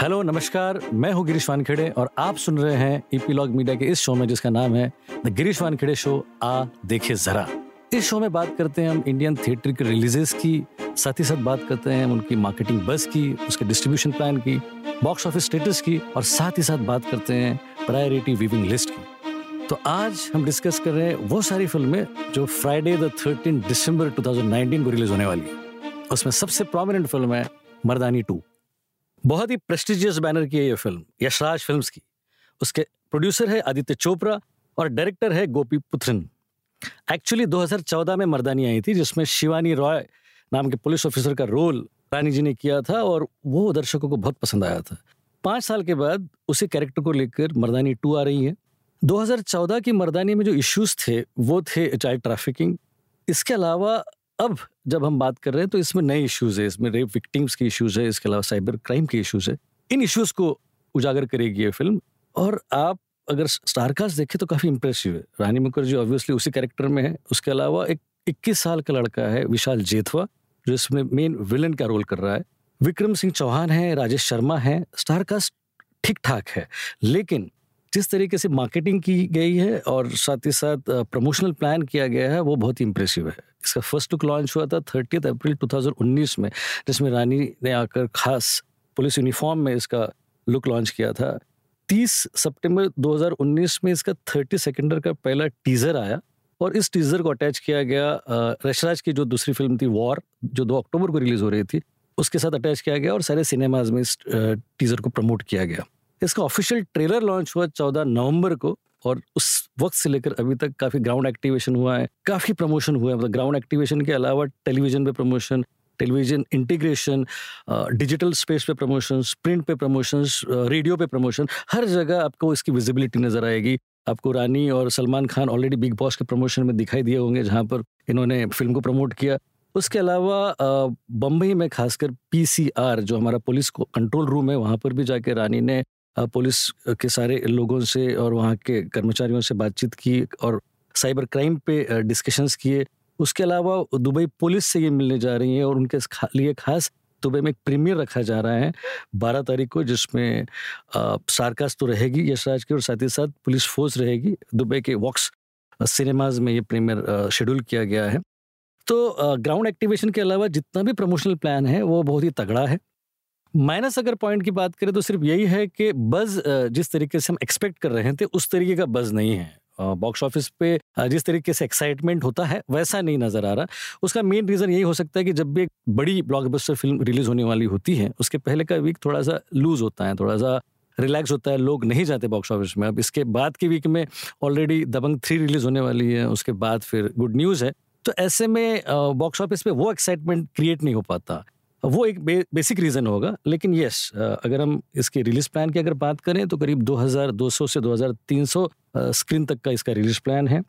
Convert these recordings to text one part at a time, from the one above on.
Hello, नमस्कार। मैं हूँ गिरीश वानखेड़े और आप सुन रहे हैं ईपीलॉग मीडिया के इस शो में, जिसका नाम है द गिरीश वानखेड़े शो, आ देखे जरा। इस शो में बात करते हैं हम इंडियन थिएटर के रिलीजेस की, साथ ही साथ बात करते हैं उनकी मार्केटिंग बस की, उसके डिस्ट्रीब्यूशन प्लान की, बॉक्स ऑफ़िस स्टेटस की और साथ ही साथ बात करते हैं प्रायोरिटी वीविंग लिस्ट की। तो आज हम डिस्कस कर रहे हैं वो सारी फ़िल्में जो फ्राइडे द थर्टीन दिसंबर 2019 को रिलीज़ होने वाली है। उसमें सबसे प्रोमिनेंट फ़िल्म है मर्दानी टू। बहुत ही प्रेस्टिजियस बैनर की है ये फ़िल्म यशराज फिल्म्स की। उसके प्रोड्यूसर है आदित्य चोपड़ा और डायरेक्टर है गोपी पुत्रन एक्चुअली 2014 में मर्दानी आई थी, जिसमें शिवानी रॉय नाम के पुलिस ऑफिसर का रोल रानी जी ने किया था और वो दर्शकों को बहुत पसंद आया था। पाँच साल के बाद उसी कैरेक्टर को लेकर मर्दानी टू आ रही है। 2014 की मर्दानी में जो इश्यूज़ थे, वो थे चाइल्ड ट्रैफिकिंग इसके अलावा अब जब हम बात कर रहे हैं तो इसमें नए इश्यूज़ है, इसमें रेप विक्टिम्स के इश्यूज़ है, इसके अलावा साइबर क्राइम के इश्यूज़ है। इन इश्यूज़ को उजागर करेगी ये फ़िल्म और आप अगर स्टारकास्ट देखें तो काफ़ी इंप्रेसिव है। रानी मुखर्जी ऑब्वियसली उसी कैरेक्टर में है। उसके अलावा एक 21 साल का लड़का है, विशाल जेथवा जो इसमें मेन विलन का रोल कर रहा है। विक्रम सिंह चौहान है, राजेश शर्मा है। स्टारकास्ट ठीक ठाक है। लेकिन जिस तरीके से मार्केटिंग की गई है, और साथ ही साथ प्रमोशनल प्लान किया गया है, वो बहुत ही इंप्रेसिव है। इसका फ़र्स्ट लुक लॉन्च हुआ था थर्टी अप्रैल 2019 में, जिसमें रानी ने आकर खास पुलिस यूनिफॉर्म में इसका लुक लॉन्च किया था। 30 सितंबर 2019 में इसका 30 सेकेंडर का पहला टीजर आया और इस टीजर को अटैच किया गया रशराज की जो दूसरी फ़िल्म थी वॉर जो 2 अक्टूबर को रिलीज़ हो रही थी, उसके साथ अटैच किया गया और सारे सिनेमाज में इस टीजर को प्रमोट किया गया। इसका ऑफिशियल ट्रेलर लॉन्च हुआ चौदह नवंबर को और उस वक्त से लेकर अभी तक काफ़ी ग्राउंड एक्टिवेशन हुआ है, काफ़ी प्रमोशन हुआ है। मतलब ग्राउंड एक्टिवेशन के अलावा टेलीविज़न पे promotion television integration digital space पे प्रमोशन प्रिंट पे प्रमोशन रेडियो पे प्रमोशन हर जगह आपको इसकी विजिबिलिटी नज़र आएगी। आपको रानी और Salman Khan already Bigg Boss के प्रमोशन में दिखाई दिए होंगे, जहाँ पर इन्होंने फ़िल्म को प्रमोट किया। उसके अलावा बम्बई में खासकर पीसीआर जो हमारा पुलिस को कंट्रोल रूम है, वहाँ पर भी जाके रानी ने पुलिस के सारे लोगों से और वहाँ के कर्मचारियों से बातचीत की और साइबर क्राइम पे डिस्कशंस किए। उसके अलावा दुबई पुलिस से ये मिलने जा रही हैं और उनके लिए खास दुबई में एक प्रीमियर रखा जा रहा है बारह तारीख को, जिसमें सारकास तो रहेगी यशराज की और साथ ही साथ पुलिस फोर्स रहेगी। दुबई के वॉक्स सिनेमाज में ये प्रीमियर शेड्यूल किया गया है। तो ग्राउंड एक्टिवेशन के अलावा जितना भी प्रमोशनल प्लान है, वो बहुत ही तगड़ा है। माइनस अगर पॉइंट की बात करें तो सिर्फ़ यही है कि बज जिस तरीके से हम एक्सपेक्ट कर रहे थे उस तरीके का बज नहीं है। बॉक्स ऑफ़िस पे जिस तरीके से एक्साइटमेंट होता है, वैसा नहीं नज़र आ रहा। उसका मेन रीज़न यही हो सकता है कि जब भी एक बड़ी ब्लॉकबस्टर फ़िल्म रिलीज़ होने वाली होती है, उसके पहले का वीक थोड़ा सा लूज होता है थोड़ा सा रिलैक्स होता है, लोग नहीं जाते बॉक्स ऑफ़िस में। अब इसके बाद के वीक में ऑलरेडी दबंग थ्री रिलीज़ होने वाली है, उसके बाद फिर गुड न्यूज़ है। तो ऐसे में बॉक्स ऑफ़िस पे वो एक्साइटमेंट क्रिएट नहीं हो पाता। वो एक बे, बेसिक रीज़न होगा लेकिन यस अगर हम इसके रिलीज़ प्लान की अगर बात करें तो करीब 2200 से 2300 स्क्रीन तक का इसका रिलीज़ प्लान है।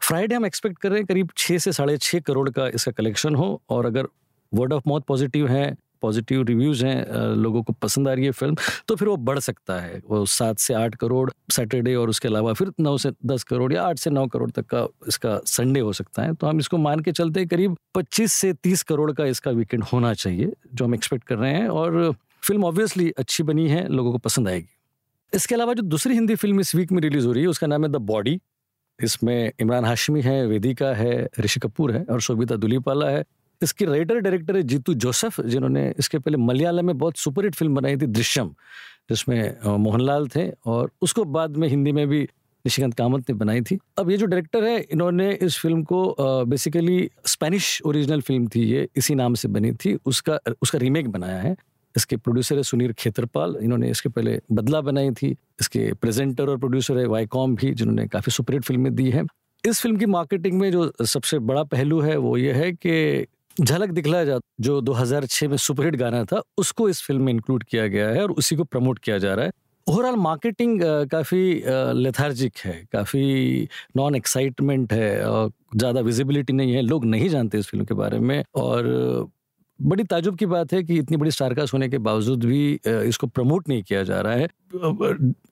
फ्राइडे हम एक्सपेक्ट कर रहे हैं करीब छः से साढ़े छः करोड़ का इसका कलेक्शन हो और अगर वर्ड ऑफ़ माउथ पॉजिटिव है पॉजिटिव रिव्यूज़ हैं लोगों को पसंद आ रही है फ़िल्म तो फिर वो बढ़ सकता है। वो सात से आठ करोड़ सैटरडे और उसके अलावा फिर नौ से दस करोड़ या आठ से नौ करोड़ तक का इसका संडे हो सकता है। तो हम इसको मान के चलते करीब पच्चीस से तीस करोड़ का इसका वीकेंड होना चाहिए, जो हम एक्सपेक्ट कर रहे हैं, और फ़िल्म ऑब्वियसली अच्छी बनी है, लोगों को पसंद आएगी। इसके अलावा जो दूसरी हिंदी फ़िल्म इस वीक में रिलीज़ हो रही है, उसका नाम है द बॉडी इसमें इमरान हाशमी है, वेदिका है, ऋषि कपूर है, और शोभिता दुलीपाला है। इसकी राइटर डायरेक्टर है जीतू जोसेफ, जिन्होंने इसके पहले मलयालम में बहुत सुपरहिट फ़िल्म बनाई थी, दृश्यम, जिसमें मोहनलाल थे और उसको बाद में हिंदी में भी निशिकांत कामत ने बनाई थी। अब ये जो डायरेक्टर है, इन्होंने इस फ़िल्म को बेसिकली स्पेनिश ओरिजिनल फ़िल्म थी ये, इसी नाम से बनी थी। उसका उसका रीमेक बनाया है। इसके प्रोड्यूसर है सुनील खेतरपाल, इन्होंने इसके पहले बदला बनाई थी। इसके प्रेजेंटर और प्रोड्यूसर है वाईकॉम भी, जिन्होंने काफ़ी सुपरहिट फ़िल्में दी हैं। इस फ़िल्म की मार्केटिंग में जो सबसे बड़ा पहलू है, वो ये है कि झलक दिखलाया जा, जो 2006 में सुपरहिट गाना था, उसको इस फ़िल्म में इंक्लूड किया गया है और उसी को प्रमोट किया जा रहा है। ओवरऑल मार्केटिंग काफ़ी लेथार्जिक है, काफ़ी नॉन एक्साइटमेंट है ज़्यादा विजिबिलिटी नहीं है, लोग नहीं जानते इस फ़िल्म के बारे में, और बड़ी ताजुब की बात है कि इतनी बड़ी स्टारकास्ट होने के बावजूद भी इसको प्रमोट नहीं किया जा रहा है।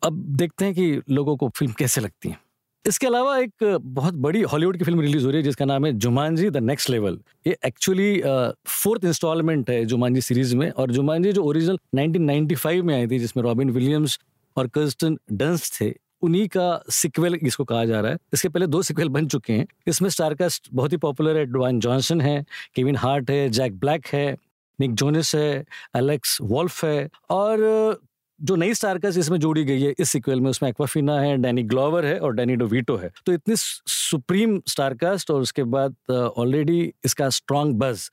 अब देखते हैं कि लोगों को फ़िल्म कैसे लगती है। इसके अलावा एक बहुत बड़ी हॉलीवुड की फ़िल्म रिलीज़ हो रही है, जिसका नाम है जुमानजी द नेक्स्ट लेवल ये एक्चुअली फोर्थ इंस्टॉलमेंट है जुमानजी सीरीज़ में, और जुमानजी जो ओरिजिनल 1995 में आई थी, जिसमें रॉबिन विलियम्स और कर्स्टन डंस थे, उन्हीं का सिक्वल इसको कहा जा रहा है। इसके पहले दो सिक्वल बन चुके हैं। इसमें स्टारकास्ट बहुत ही पॉपुलर है डवान जॉनसन है केविन हार्ट है जैक ब्लैक है निक जोनिस है एलेक्स वॉल्फ है, और जो नई स्टारकास्ट इसमें जोड़ी गई है, इस सिक्वेल में उसमें एक्वाफिना है डैनी ग्लोवर है और डैनी डोवीटो है। तो इतनी सुप्रीम स्टारकास्ट और उसके बाद ऑलरेडी इसका स्ट्रॉन्ग बज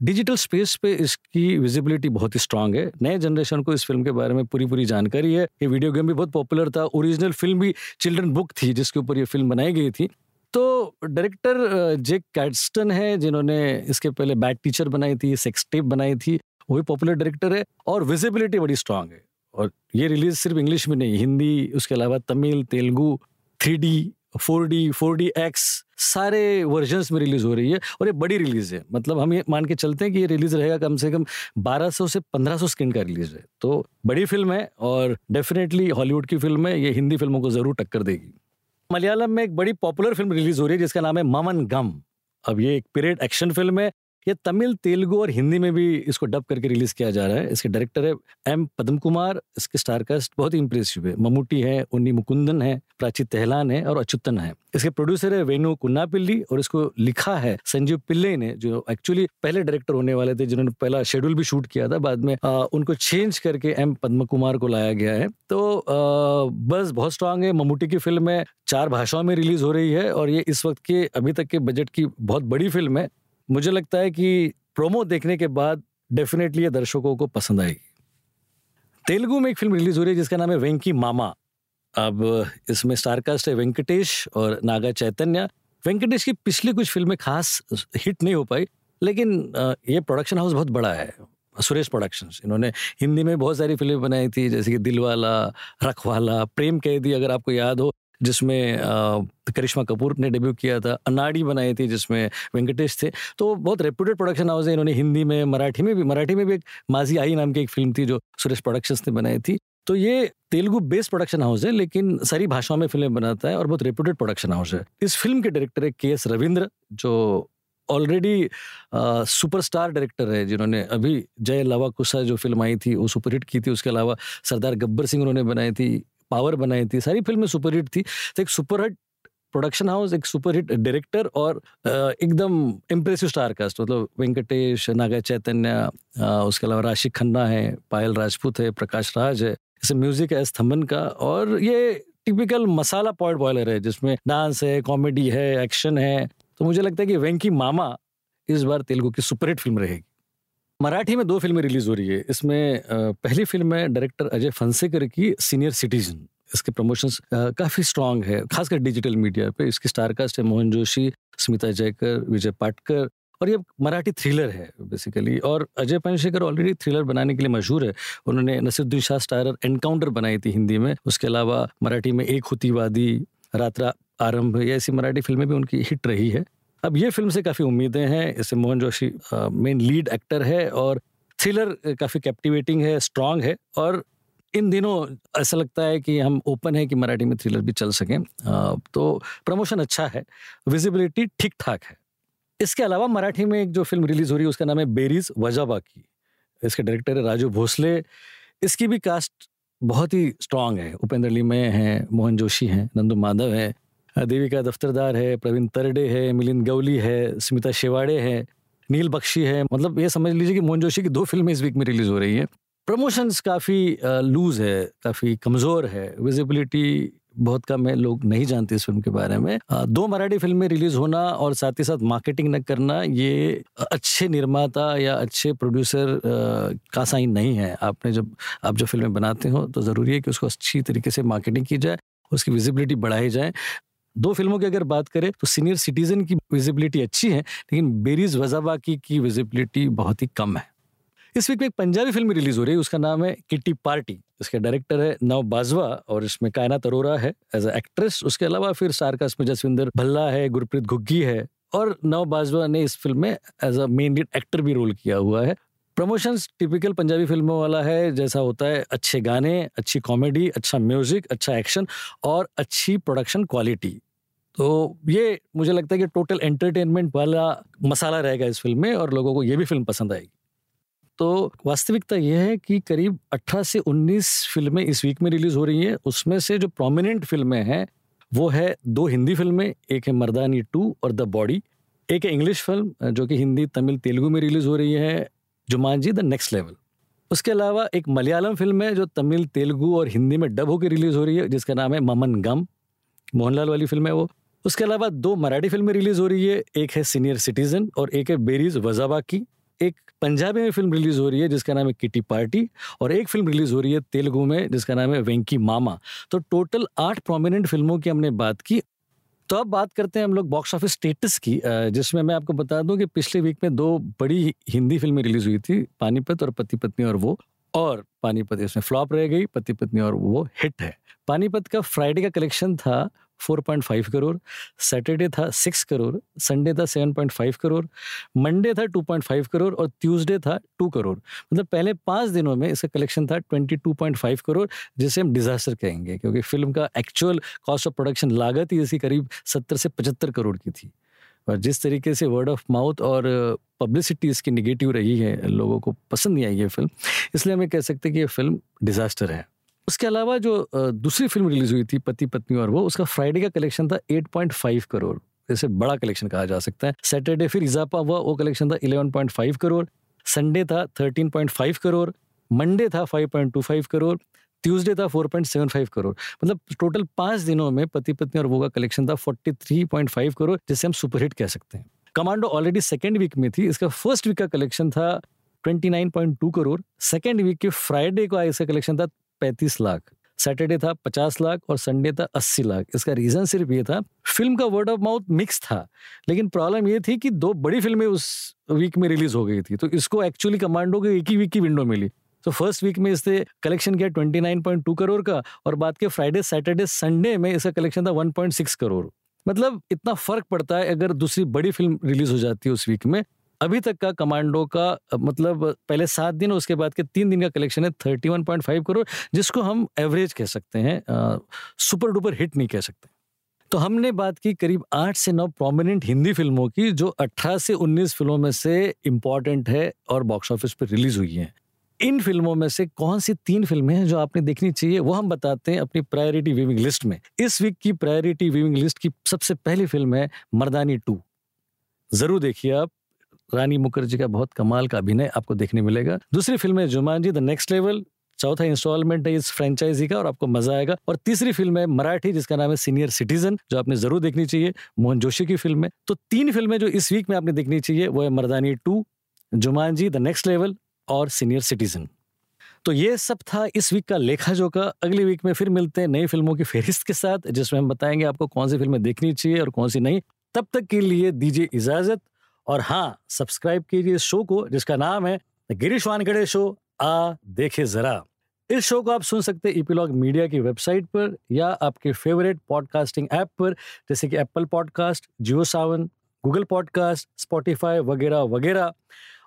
डिजिटल स्पेस पे इसकी विजिबिलिटी बहुत ही स्ट्रांग है। नए जनरेशन को इस फ़िल्म के बारे में पूरी पूरी जानकारी है ये वीडियो गेम भी बहुत पॉपुलर था। ओरिजिनल फ़िल्म भी चिल्ड्रन बुक थी, जिसके ऊपर ये फ़िल्म बनाई गई थी। तो डायरेक्टर जेक कैटस्टन है, जिन्होंने इसके पहले बैड टीचर बनाई थी सेक्स टेप बनाई थी, वो भी पॉपुलर डायरेक्टर है और विजिबिलिटी बड़ी स्ट्रांग है। और ये रिलीज़ सिर्फ़ इंग्लिश में नहीं, हिंदी, उसके अलावा Tamil, Telugu, three D, four D four D X, सारे वर्जन्स में रिलीज़ हो रही है और ये बड़ी रिलीज़ है। मतलब हम ये मान के चलते हैं कि ये रिलीज़ रहेगा कम से कम 1200 से 1500 स्क्रीन का रिलीज़ है। तो बड़ी फ़िल्म है और डेफिनेटली हॉलीवुड की फ़िल्म है, ये हिंदी फ़िल्मों को ज़रूर टक्कर देगी। मलयालम में एक बड़ी पॉपुलर फ़िल्म रिलीज़ हो रही है, जिसका नाम है ममन गम अब ये एक पीरियड एक्शन फ़िल्म है ये तमिल तेलुगु और हिंदी में भी इसको डब करके रिलीज़ किया जा रहा है। इसके डायरेक्टर है एम पद्म कुमार इसके स्टारकास्ट बहुत ही इंप्रेसिव है। ममूटी है उन्नी मुकुंदन है प्राची तेहलान है और अच्युतन है। इसके प्रोड्यूसर है वेणु कुन्नापिल्ली और इसको लिखा है संजीव पिल्ले ने जो एक्चुअली पहले डायरेक्टर होने वाले थे जिन्होंने पहला शेड्यूल भी शूट किया था। बाद में आ, उनको चेंज करके एम पद्म कुमार को लाया गया है। तो आ, बस बहुत स्ट्रांग है। ममूटी की फ़िल्म है चार भाषाओं में रिलीज़ हो रही है और ये इस वक्त के अभी तक के बजट की बहुत बड़ी फ़िल्म है। मुझे लगता है कि प्रोमो देखने के बाद डेफिनेटली ये दर्शकों को पसंद आएगी। तेलुगु में एक फ़िल्म रिलीज़ हो रही है, जिसका नाम है वेंकी मामा। अब इसमें स्टारकास्ट है वेंकटेश और नागा चैतन्य। वेंकटेश की पिछली कुछ फ़िल्में खास हिट नहीं हो पाई, लेकिन ये प्रोडक्शन हाउस बहुत बड़ा है। सुरेश प्रोडक्शंस इन्होंने हिंदी में बहुत सारी फ़िल्में बनाई थी, जैसे कि दिलवाला, रखवाला, प्रेम कैदी अगर आपको याद हो। जिसमें करिश्मा कपूर ने डेब्यू किया था, अनाड़ी बनाई थी जिसमें वेंकटेश थे। तो बहुत रेप्यूटेड प्रोडक्शन हाउस है, इन्होंने हिंदी में, मराठी में भी, मराठी में भी एक माजी आई नाम की एक फ़िल्म थी जो सुरेश प्रोडक्शंस ने बनाई थी। तो ये तेलुगु बेस्ड प्रोडक्शन हाउस है, लेकिन सारी भाषाओं में फ़िल्में बनाता है और बहुत रेप्यूटेड प्रोडक्शन हाउस है। इस फ़िल्म के डायरेक्टर है के एस रविंद्र, जो ऑलरेडी सुपरस्टार डायरेक्टर है, जिन्होंने अभी जय लवा कुसा जो फ़िल्म आई थी, वो सुपरहिट की थी। उसके अलावा सरदार गब्बर सिंह उन्होंने बनाई थी। पावर बनाई थी, सारी फ़िल्में सुपरहिट थी। तो एक सुपरहिट प्रोडक्शन हाउस एक सुपरहिट डायरेक्टर और एकदम इम्प्रेसिव स्टार कास्ट मतलब वेंकटेश नागा चैतन्य उसके अलावा राशि खन्ना है पायल राजपूत है प्रकाश राज है इसे म्यूज़िक है स्तंभन का और ये टिपिकल मसाला पॉइंट बॉयलर है, जिसमें डांस है कॉमेडी है एक्शन है। तो मुझे लगता है कि वेंकी मामा इस बार तेलुगु की सुपरहिट फ़िल्म रहेगी। मराठी में दो फ़िल्में रिलीज़ हो रही है। इसमें पहली फ़िल्म है डायरेक्टर अजय फंसेकर की सीनियर सिटीजन। इसके प्रमोशंस काफ़ी स्ट्रांग है। खासकर डिजिटल मीडिया पे इसकी स्टारकास्ट है मोहन जोशी, स्मिता जयकर, विजय पाटकर और ये मराठी थ्रिलर है बेसिकली और अजय पंचशेखर ऑलरेडी थ्रिलर बनाने के लिए मशहूर है। उन्होंने नसीरुद्दीन शाह स्टारर एनकाउंटर बनाई थी हिंदी में। उसके अलावा मराठी में एक होती वादी रात्रा आरंभ, या ऐसी मराठी फ़िल्में भी उनकी हिट रही है। अब ये फ़िल्म से काफ़ी उम्मीदें हैं। इसे Mohan Joshi main lead actor है और थ्रिलर काफ़ी कैप्टिवेटिंग है स्ट्रांग है और इन दिनों ऐसा लगता है कि हम ओपन है कि मराठी में थ्रिलर भी चल सकें। तो प्रमोशन अच्छा है विजिबिलिटी ठीक ठाक है। इसके अलावा मराठी में एक जो फ़िल्म रिलीज़ हो रही है, उसका नाम है बेरीज वजाबा की। इसके डायरेक्टर है राजू भोसले। इसकी भी कास्ट बहुत ही स्ट्रांग है। उपेंद्र लीमे हैं, मोहन जोशी हैं, नंदू माधव है। देविका दफ्तरदार है, प्रवीण तरडे है, मिलिंद गवली है, स्मिता शेवाड़े है, नील बख्शी है। मतलब ये समझ लीजिए कि मोहन जोशी की दो फ़िल्में इस वीक में रिलीज़ हो रही है। प्रमोशंस काफ़ी लूज है, काफ़ी कमज़ोर है। विजिबिलिटी बहुत कम है, लोग नहीं जानते इस फ़िल्म के बारे में। दो मराठी फ़िल्में रिलीज़ होना और साथ ही साथ मार्केटिंग न करना, ये अच्छे निर्माता या अच्छे प्रोड्यूसर का साइन नहीं है। आपने जब, आप जो फ़िल्में बनाते हो तो ज़रूरी है कि उसको अच्छी तरीके से मार्केटिंग की जाए, उसकी विजिबिलिटी बढ़ाई जाए। दो फ़िल्मों की अगर बात करें तो सीनियर सिटीजन की विजिबिलिटी अच्छी है लेकिन बेरीज वजाबा की, विजिबिलिटी बहुत ही कम है। इस वीक में एक पंजाबी फ़िल्म रिलीज़ हो रही है उसका नाम है किटी पार्टी। इसके डायरेक्टर है नव बाजवा और इसमें कायनात अरोरा है एज ए एक्ट्रेस उसके अलावा फिर स्टारकास्ट में जसविंदर भल्ला है गुरप्रीत घुग्गी है और नव बाजवा ने इस फ़िल्म में as a main lead actor भी रोल किया हुआ है। प्रमोशंस टिपिकल पंजाबी फ़िल्मों वाला है जैसा होता है अच्छे गाने अच्छी कॉमेडी अच्छा म्यूज़िक अच्छा एक्शन और अच्छी प्रोडक्शन क्वालिटी तो ये मुझे लगता है कि टोटल एंटरटेनमेंट वाला मसाला रहेगा इस फ़िल्म में और लोगों को ये भी फ़िल्म पसंद आएगी। तो वास्तविकता यह है कि करीब 18 से 19 फ़िल्में इस वीक में रिलीज़ हो रही हैं। उसमें से जो प्रोमिनेंट फ़िल्में हैं, वो है दो हिंदी फ़िल्में एक है मर्दानी टू और द बॉडी, एक है इंग्लिश फ़िल्म जो कि हिंदी, तमिल, तेलुगु में रिलीज़ हो रही है, जुमानजी द नेक्स्ट लेवल। उसके अलावा एक मलयालम फ़िल्म है, जो तमिल, तेलुगु और हिंदी में डब होकर रिलीज़ हो रही है, जिसका नाम है ममन गम। मोहनलाल वाली फ़िल्म है वो। उसके अलावा दो मराठी फ़िल्में रिलीज़ हो रही है, एक है सीनियर सिटीजन और एक है बेरीज वजाबा की एक पंजाबी में फ़िल्म रिलीज़ हो रही है, जिसका नाम है किटी पार्टी और एक फ़िल्म रिलीज़ हो रही है तेलुगु में, जिसका नाम है वेंकी मामा तो टोटल आठ प्रोमिनेंट फ़िल्मों की हमने बात की। तो अब बात करते हैं हम लोग बॉक्स ऑफ़िस स्टेटस की जिसमें मैं आपको बता दूँ कि पिछले वीक में दो बड़ी हिंदी फ़िल्में रिलीज़ हुई थी, पानीपत और पति पत्नी और वो, और पानीपत इसमें फ्लॉप रह गई, पति पत्नी और वो हिट है। पानीपत का फ्राइडे का कलेक्शन था 4.5 करोड़, सैटरडे था 6 करोड़, संडे था 7.5 करोड़, मंडे था 2.5 करोड़ और ट्यूसडे था 2 करोड़। मतलब पहले पाँच दिनों में इसका कलेक्शन था 22.5 करोड़, जिसे हम डिजास्टर कहेंगे, क्योंकि फ़िल्म का एक्चुअल कॉस्ट ऑफ़ प्रोडक्शन लागत ही इसकी करीब सत्तर से पचहत्तर करोड़ की थी। और जिस तरीके से वर्ड ऑफ़ माउथ और पब्लिसिटी इसकी निगेटिव रही है, लोगों को पसंद नहीं आई ये फ़िल्म, इसलिए हमें कह सकते हैं कि ये फ़िल्म डिजास्टर है। उसके अलावा जो दूसरी फ़िल्म रिलीज़ हुई थी, पति पत्नी और वो, उसका फ्राइडे का कलेक्शन था 8.5 करोड़। जैसे बड़ा कलेक्शन कहा जा सकता है। सैटरडे फिर इजाफा हुआ, वो कलेक्शन था 11.5 करोड़। संडे था 13.5 करोड़। मंडे था 5.25 करोड़। ट्यूसडे था 4.75 करोड़। मतलब टोटल पाँच दिनों में पति पत्नी और वो का कलेक्शन था 43.5 करोड़, जिसे हम सुपरहिट कह सकते हैं। कमांडो ऑलरेडी सेकेंड वीक में थी। इसका फ़र्स्ट वीक का कलेक्शन था 29.2 करोड़। सेकेंड वीक के फ्राइडे को इसका कलेक्शन था पैंतीस लाख, सैटरडे था पचास लाख और संडे था अस्सी लाख। इसका रीजन सिर्फ़ ये था, फ़िल्म का वर्ड ऑफ़ माउथ मिक्स था, लेकिन प्रॉब्लम ये थी कि दो बड़ी फ़िल्में उस वीक में रिलीज़ हो गई थी तो इसको एक्चुअली कमांडो की एक ही वीक की विंडो मिली। तो फ़र्स्ट वीक में इसने कलेक्शन किया 29.2 करोड़ का और बाद के फ्राइडे सैटरडे संडे में इसका कलेक्शन था 1.6 करोड़ मतलब इतना फ़र्क पड़ता है अगर दूसरी बड़ी फ़िल्म रिलीज़ हो जाती है उस वीक में अभी तक का कमांडो का मतलब पहले सात दिन उसके बाद के तीन दिन का कलेक्शन है thirty one point five crore, जिसको हम एवरेज कह सकते हैं सुपर डुपर हिट नहीं कह सकते। तो हमने बात की करीब आठ से नौ प्रोमिनेंट हिंदी फ़िल्मों की, जो अठारह से उन्नीस फ़िल्मों में से इंपॉर्टेंट है और बॉक्स ऑफ़िस पर रिलीज़ हुई हैं। इन फ़िल्मों में से कौन सी तीन फ़िल्में हैं जो आपने देखनी चाहिए, वो हम बताते हैं अपनी प्रायोरिटी व्यूविंग लिस्ट में। इस वीक की प्रायोरिटी व्यूविंग लिस्ट की सबसे पहली फ़िल्म है मर्दानी टू। ज़रूर देखिए आप। रानी मुखर्जी का बहुत कमाल का अभिनय आपको देखने मिलेगा। दूसरी फ़िल्म है Jumanji the next level चौथा इंस्टॉलमेंट है इस फ्रेंचाइजी का और आपको मज़ा आएगा। और तीसरी फ़िल्म है मराठी, जिसका नाम है सीनियर सिटीजन जो आपने ज़रूर देखनी चाहिए। मोहन जोशी की फ़िल्म है। तो तीन फ़िल्में जो इस वीक में आपने देखनी चाहिए, वो है Mardaani two Jumanji the next level और सीनियर सिटीजन तो ये सब था इस वीक का लेखा जोखा। अगली वीक में फिर मिलते हैं नई फ़िल्मों की फेहरिस्त के साथ, जिसमें हम बताएँगे आपको कौन सी फ़िल्में देखनी चाहिए और कौन सी नहीं। तब तक के लिए दीजिए इजाज़त। और हाँ सब्सक्राइब कीजिए इस शो को, जिसका नाम है गिरीश वानखेड़े शो आ देखे जरा। इस शो को आप सुन सकते हैं ईपीलॉग मीडिया की वेबसाइट पर या आपके फेवरेट पॉडकास्टिंग ऐप पर, जैसे कि Apple Podcast Jio Saavn Google Podcast Spotify वगैरह वगैरह।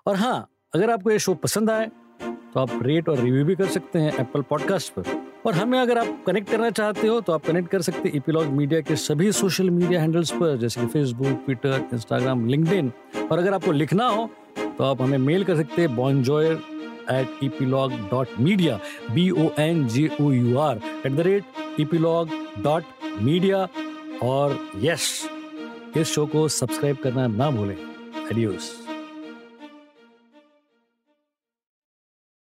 और हाँ अगर आपको ये शो पसंद आए तो आप रेट और रिव्यू भी कर सकते हैं एप्पल पॉडकास्ट पर। और हमें अगर आप कनेक्ट करना चाहते हो तो आप कनेक्ट कर सकते हैं ईपीलॉग मीडिया के सभी सोशल मीडिया हैंडल्स पर, जैसे कि फेसबुक ट्विटर इंस्टाग्राम लिंकड और अगर आपको लिखना हो तो आप हमें मेल कर सकते हैं bonjour at epilogue dot media B O N J O U R at the rate epilogue dot media और यस इस शो को सब्सक्राइब करना ना भूलें। एडियोस